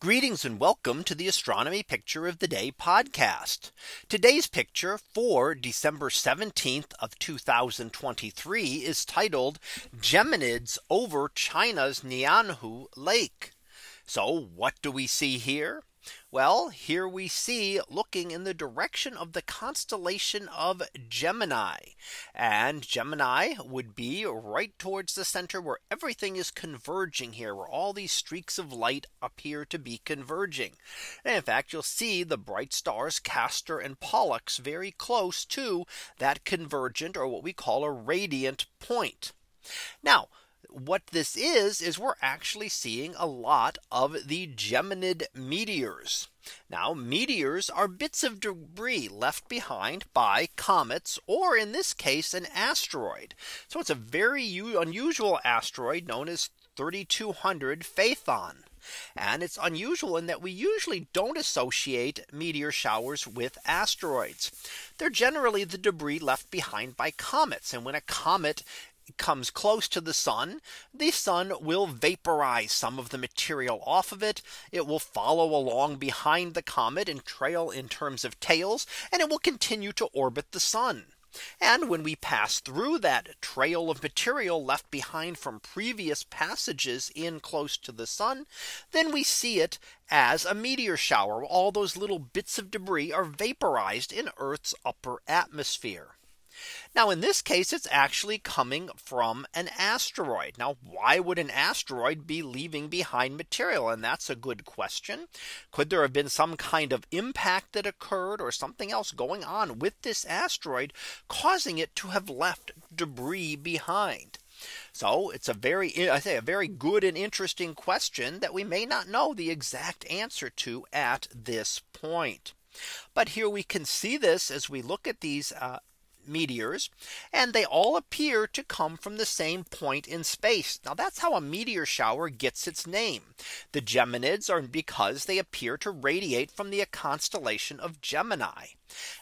Greetings and welcome to the Astronomy Picture of the Day podcast. Today's picture for December 17th of 2023 is titled Geminids over China's Nianhu Lake. So what do we see here? Well, here we see looking in the direction of the constellation of Gemini. And Gemini would be right towards the center where everything is converging here, where all these streaks of light appear to be converging. And in fact, you'll see the bright stars Castor and Pollux very close to that convergent or what we call a radiant point. Now, what this is, is we're actually seeing a lot of the Geminid meteors. Now meteors are bits of debris left behind by comets or in this case an asteroid. So it's a very unusual asteroid known as 3200 Phaethon. And it's unusual in that we usually don't associate meteor showers with asteroids. They're generally the debris left behind by comets. And when a comet comes close to the sun, the sun will vaporize some of the material off of it. It will follow along behind the comet and trail in terms of tails, and it will continue to orbit the sun. And when we pass through that trail of material left behind from previous passages in close to the sun, then we see it as a meteor shower. All those little bits of debris are vaporized in Earth's upper atmosphere. Now in this case, it's actually coming from an asteroid. Now, why would an asteroid be leaving behind material? And that's a good question. Could there have been some kind of impact that occurred or something else going on with this asteroid causing it to have left debris behind? So it's a very I say a very good and interesting question that we may not know the exact answer to at this point. But here we can see this as we look at these uh, meteors and they all appear to come from the same point in space. Now that's how a meteor shower gets its name. The Geminids are because they appear to radiate from the constellation of Gemini.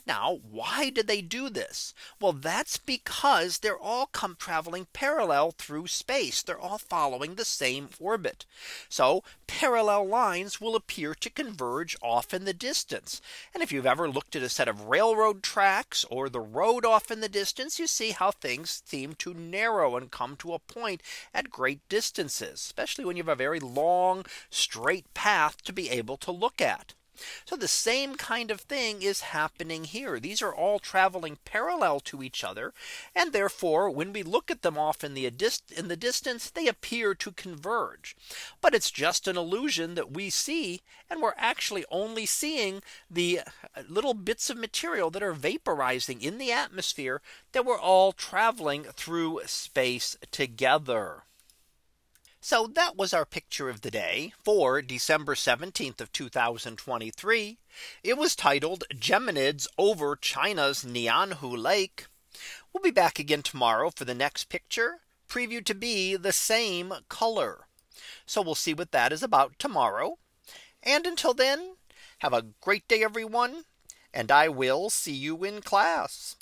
Now, why did they do this? Well, that's because they're all come traveling parallel through space. They're all following the same orbit. So parallel lines will appear to converge off in the distance. And if you've ever looked at a set of railroad tracks or the road off in the distance, you see how things seem to narrow and come to a point at great distances, especially when you have a very long straight path to be able to look at. So the same kind of thing is happening here. These are all traveling parallel to each other. And therefore, when we look at them off in the in the distance, they appear to converge. But it's just an illusion that we see. And we're actually only seeing the uh, little bits of material that are vaporizing in the atmosphere that we're all traveling through space together. So that was our picture of the day for December 17th of 2023. It was titled Geminids over China's Nianhu Lake. We'll be back again tomorrow for the next picture previewed to be the same color. So we'll see what that is about tomorrow. And until then, have a great day, everyone. And I will see you in class.